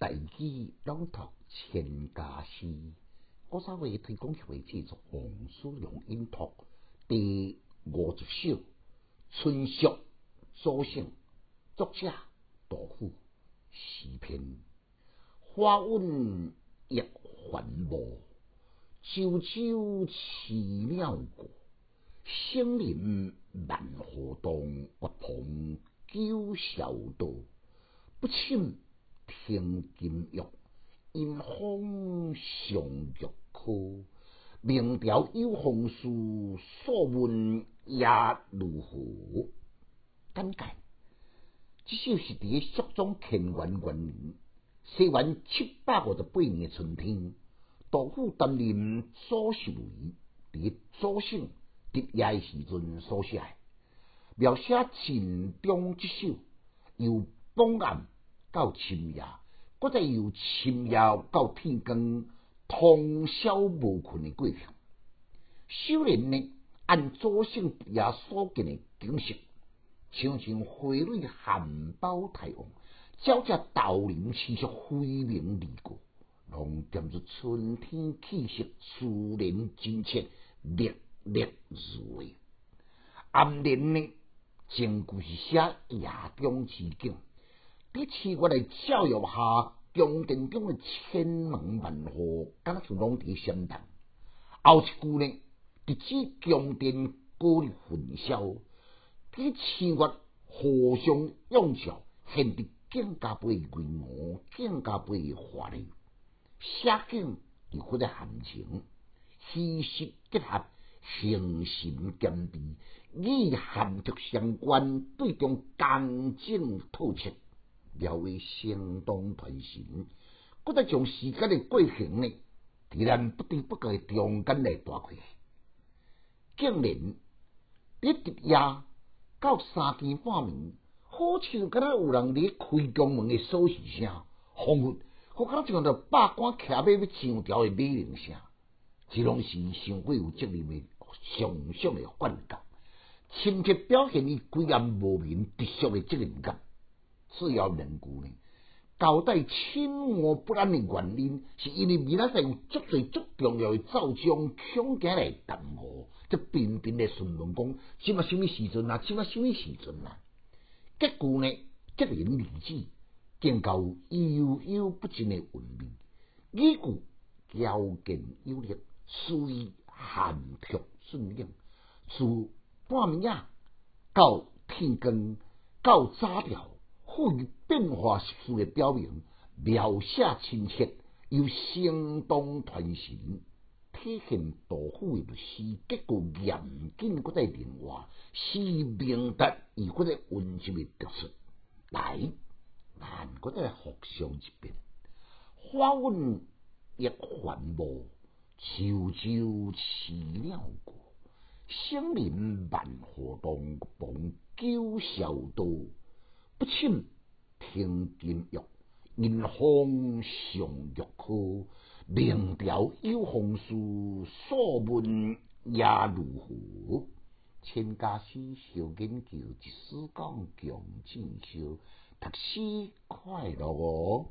大举朗读《千家诗》，我稍微推广协会制作王叔阳音读第五十首《春雪》，所姓作者杜甫，诗篇花韵亦繁茂，秋秋啼鸟过，森林万花动，月蓬九霄多，不请。听金玉，因风上玉科。明朝有红书，所闻也如何？简介：这首。是伫肃宗乾元元年，西元七百五十八年春天，杜甫担任左侍卫，伫左省执业时阵所写。描写秦中之首，由东岸。到深夜，搁再由深夜到天光，通宵无困的过程。修炼呢，按祖先也所见的景色，像像花蕊含苞待放，照着桃林气息飞鸣而过，拢点着春天气息，思念真切，历历如画。暗恋呢，真故是写夜中之景。伫七月的照耀下，宫殿中的千门万户，敢若像拢伫闪动。后一句呢，伫此宫殿高日焚烧，伫七月互相映照，显得更加倍规模，更加倍华丽。写景又或者含情，虚实结合，形神兼备，与含着相关，对中干净透彻。描绘相当传神，搁再将时间的过程呢，突然不知不觉中间来大开。竟然一直夜到三更半暝，好像敢若有人伫开宫门的锁匙声，仿佛好敢像着百官骑马要上朝的马铃声，这拢是上过有责任的上上的幻觉，深切表现伊规暗无明直属的责任感。次要人故呢，交代清恶不安的原因，是因为未来在有足最足重要的造将恐惊来等我，这频频的询问讲，什么什么时阵啊？什么什么时阵啊？结果呢，这人理智，更较悠悠不尽的文明，语句矫健有力，属于含蓄顺应，自半暝啊到天光到早朝。赋予变化实事的表明，描写亲切又相当传神，体现杜甫的诗结构严谨，搁在另外诗明达而搁在温馨的特色。来，咱搁再复诵一遍：花韵亦繁茂，秋秋啼鸟过，森林万花动，蓬九霄多。不请听金玉，因风上玉科。明朝有红书，所问也如何？千家诗小研究，一丝讲强进修，读书快乐哦。